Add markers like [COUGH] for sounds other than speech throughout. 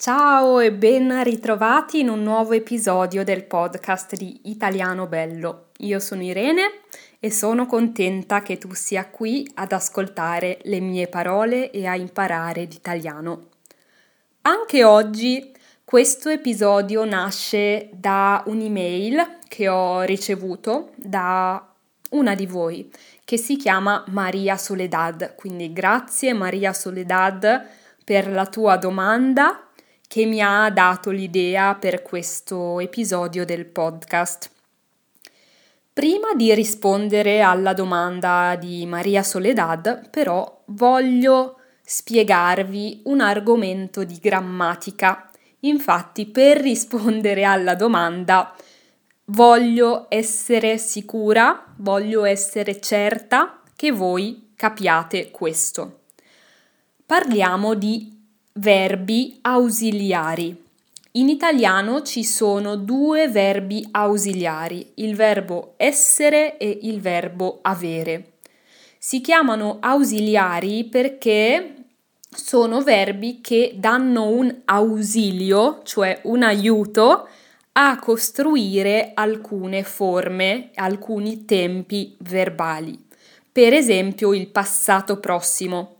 Ciao e ben ritrovati in un nuovo episodio del podcast di Italiano Bello. Io sono Irene e sono contenta che tu sia qui ad ascoltare le mie parole e a imparare l'italiano. Anche oggi questo episodio nasce da un'email che ho ricevuto da una di voi che si chiama Maria Soledad. Quindi grazie Maria Soledad per la tua domanda che mi ha dato l'idea per questo episodio del podcast. Prima di rispondere alla domanda di Maria Soledad, però, voglio spiegarvi un argomento di grammatica. Infatti, per rispondere alla domanda, voglio essere sicura, voglio essere certa che voi capiate questo. Parliamo di verbi ausiliari. In italiano ci sono due verbi ausiliari, il verbo essere e il verbo avere. Si chiamano ausiliari perché sono verbi che danno un ausilio, cioè un aiuto, a costruire alcune forme, alcuni tempi verbali. Per esempio il passato prossimo.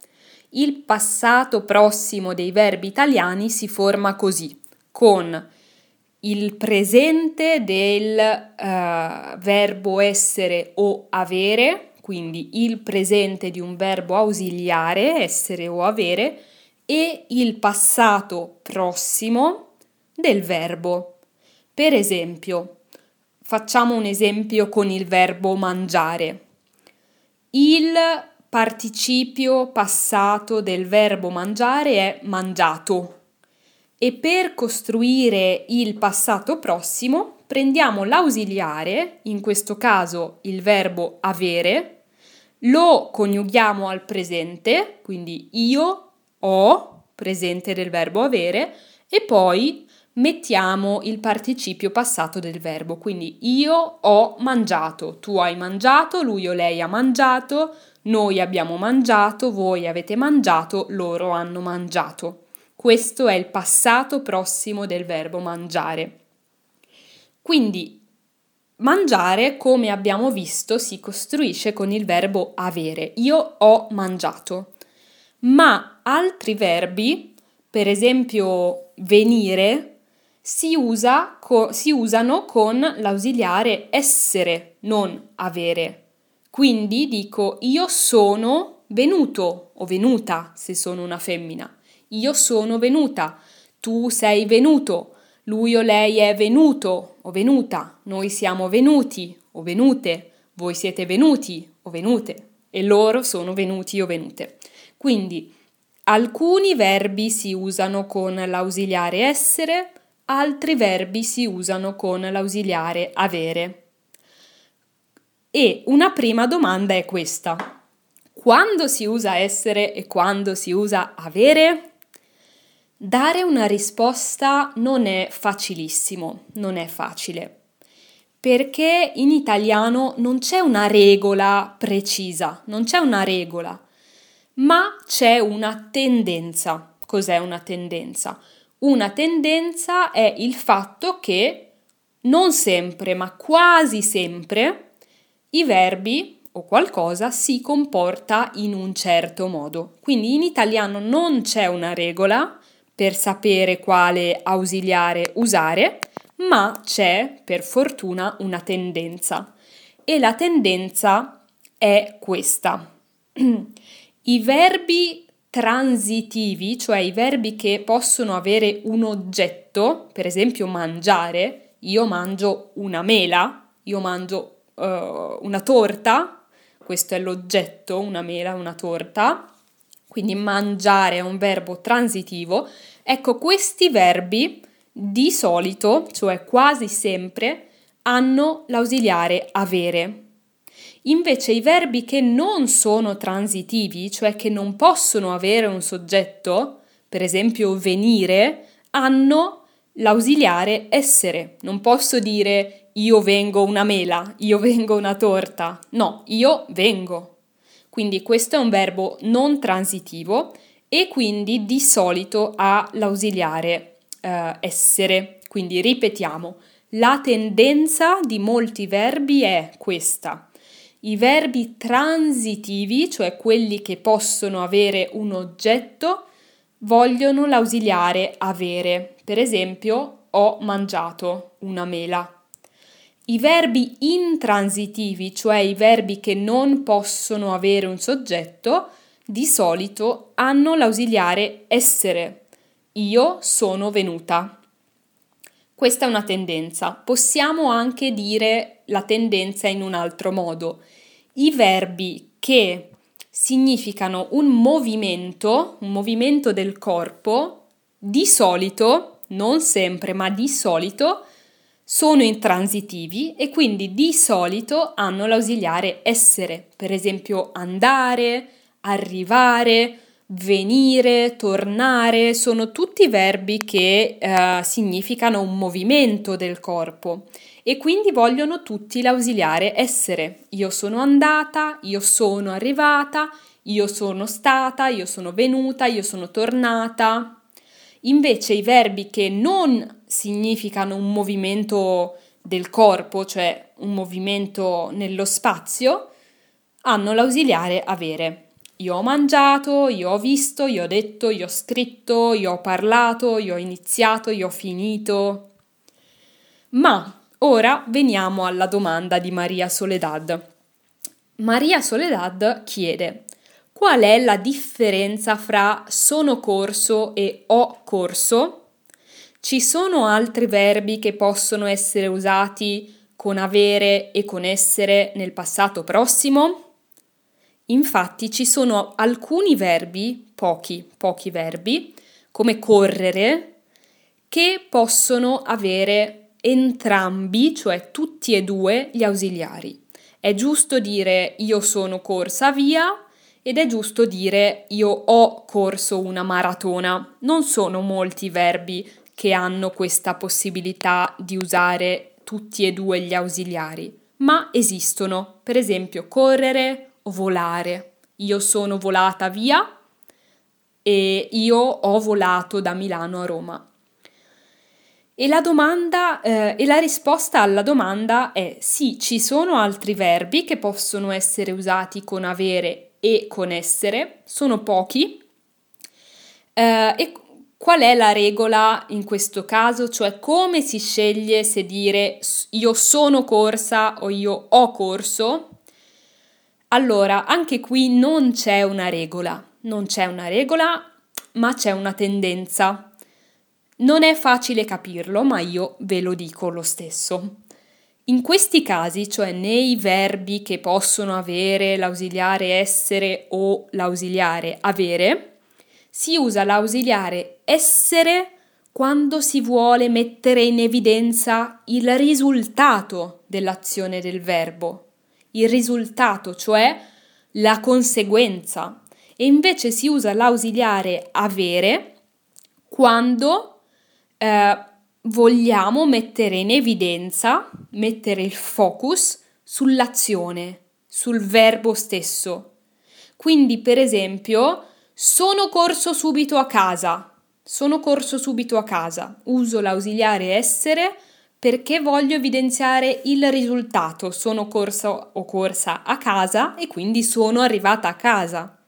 Il passato prossimo dei verbi italiani si forma così, con il presente del uh, verbo essere o avere, quindi il presente di un verbo ausiliare, essere o avere, e il passato prossimo del verbo. Per esempio, facciamo un esempio con il verbo mangiare. Il participio passato del verbo mangiare è mangiato. E per costruire il passato prossimo prendiamo l'ausiliare, in questo caso il verbo avere, lo coniughiamo al presente, quindi io ho, presente del verbo avere, e poi mettiamo il participio passato del verbo, quindi io ho mangiato, tu hai mangiato, lui o lei ha mangiato, noi abbiamo mangiato, voi avete mangiato, loro hanno mangiato. Questo è il passato prossimo del verbo mangiare. Quindi mangiare, come abbiamo visto, si costruisce con il verbo avere. Io ho mangiato. Ma altri verbi, per esempio venire, si, usa co- si usano con l'ausiliare essere, non avere. Quindi dico io sono venuto o venuta se sono una femmina. Io sono venuta, tu sei venuto, lui o lei è venuto o venuta, noi siamo venuti o venute, voi siete venuti o venute e loro sono venuti o venute. Quindi alcuni verbi si usano con l'ausiliare essere, altri verbi si usano con l'ausiliare avere. E una prima domanda è questa. Quando si usa essere e quando si usa avere? Dare una risposta non è facilissimo, non è facile, perché in italiano non c'è una regola precisa, non c'è una regola, ma c'è una tendenza. Cos'è una tendenza? Una tendenza è il fatto che non sempre, ma quasi sempre, i verbi o qualcosa si comporta in un certo modo. Quindi in italiano non c'è una regola per sapere quale ausiliare usare, ma c'è per fortuna una tendenza. E la tendenza è questa. [CLEARS THROAT] I verbi transitivi, cioè i verbi che possono avere un oggetto, per esempio mangiare, io mangio una mela, io mangio uh, una torta, questo è l'oggetto, una mela, una torta, quindi mangiare è un verbo transitivo. Ecco, questi verbi di solito, cioè quasi sempre, hanno l'ausiliare avere. Invece i verbi che non sono transitivi, cioè che non possono avere un soggetto, per esempio venire, hanno l'ausiliare essere. Non posso dire io vengo una mela, io vengo una torta. No, io vengo. Quindi questo è un verbo non transitivo e quindi di solito ha l'ausiliare eh, essere. Quindi ripetiamo, la tendenza di molti verbi è questa. I verbi transitivi, cioè quelli che possono avere un oggetto, vogliono l'ausiliare avere. Per esempio, ho mangiato una mela. I verbi intransitivi, cioè i verbi che non possono avere un soggetto, di solito hanno l'ausiliare essere. Io sono venuta. Questa è una tendenza. Possiamo anche dire la tendenza in un altro modo. I verbi che significano un movimento, un movimento del corpo, di solito, non sempre, ma di solito, sono intransitivi e quindi di solito hanno l'ausiliare essere, per esempio andare, arrivare, venire, tornare, sono tutti verbi che eh, significano un movimento del corpo e quindi vogliono tutti l'ausiliare essere. Io sono andata, io sono arrivata, io sono stata, io sono venuta, io sono tornata. Invece i verbi che non significano un movimento del corpo, cioè un movimento nello spazio, hanno l'ausiliare avere. Io ho mangiato, io ho visto, io ho detto, io ho scritto, io ho parlato, io ho iniziato, io ho finito. Ma ora veniamo alla domanda di Maria Soledad. Maria Soledad chiede Qual è la differenza fra sono corso e ho corso? Ci sono altri verbi che possono essere usati con avere e con essere nel passato prossimo? Infatti ci sono alcuni verbi, pochi, pochi verbi, come correre, che possono avere entrambi, cioè tutti e due, gli ausiliari. È giusto dire io sono corsa via ed è giusto dire io ho corso una maratona. Non sono molti verbi che hanno questa possibilità di usare tutti e due gli ausiliari, ma esistono. Per esempio correre volare. Io sono volata via e io ho volato da Milano a Roma. E la domanda eh, e la risposta alla domanda è sì, ci sono altri verbi che possono essere usati con avere e con essere, sono pochi. Eh, e qual è la regola in questo caso? Cioè come si sceglie se dire io sono corsa o io ho corso? Allora, anche qui non c'è una regola, non c'è una regola, ma c'è una tendenza. Non è facile capirlo, ma io ve lo dico lo stesso. In questi casi, cioè nei verbi che possono avere l'ausiliare essere o l'ausiliare avere, si usa l'ausiliare essere quando si vuole mettere in evidenza il risultato dell'azione del verbo, il risultato, cioè la conseguenza, e invece si usa l'ausiliare avere quando eh, vogliamo mettere in evidenza, mettere il focus sull'azione, sul verbo stesso. Quindi, per esempio, sono corso subito a casa. Sono corso subito a casa. Uso l'ausiliare essere perché voglio evidenziare il risultato. Sono corso o corsa a casa e quindi sono arrivata a casa.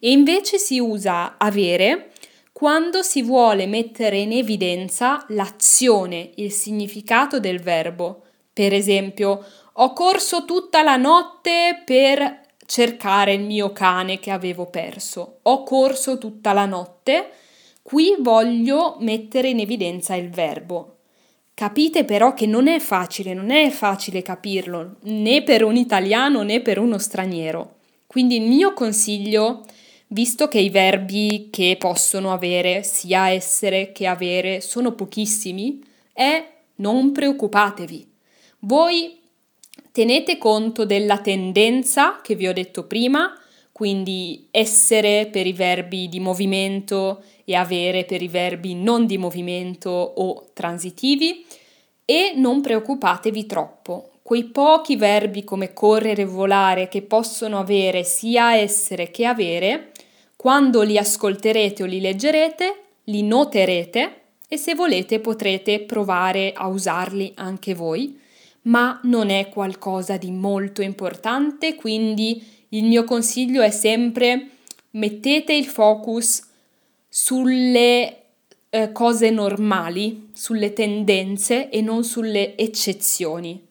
E invece si usa avere quando si vuole mettere in evidenza l'azione, il significato del verbo. Per esempio, ho corso tutta la notte per cercare il mio cane che avevo perso. Ho corso tutta la notte. Qui voglio mettere in evidenza il verbo. Capite però che non è facile, non è facile capirlo, né per un italiano né per uno straniero. Quindi il mio consiglio Visto che i verbi che possono avere sia essere che avere sono pochissimi, è non preoccupatevi. Voi tenete conto della tendenza che vi ho detto prima, quindi essere per i verbi di movimento e avere per i verbi non di movimento o transitivi e non preoccupatevi troppo. Quei pochi verbi come correre e volare che possono avere sia essere che avere Quando li ascolterete o li leggerete, li noterete e se volete potrete provare a usarli anche voi, ma non è qualcosa di molto importante, quindi il mio consiglio è sempre mettete il focus sulle eh, cose normali, sulle tendenze e non sulle eccezioni.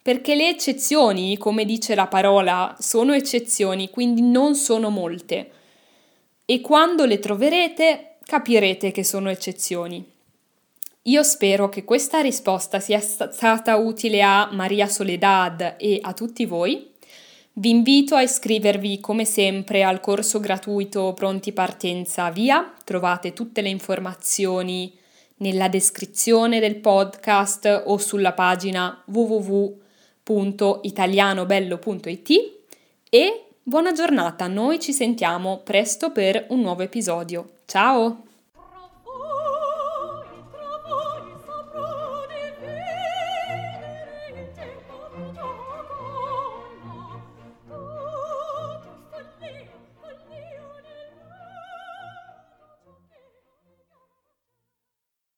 Perché le eccezioni, come dice la parola, sono eccezioni, quindi non sono molte e quando le troverete capirete che sono eccezioni. Io spero che questa risposta sia stata utile a Maria Soledad e a tutti voi. Vi invito a iscrivervi come sempre al corso gratuito Pronti Partenza Via. Trovate tutte le informazioni nella descrizione del podcast o sulla pagina www.italianobello.it e Buona giornata, noi ci sentiamo presto per un nuovo episodio. Ciao!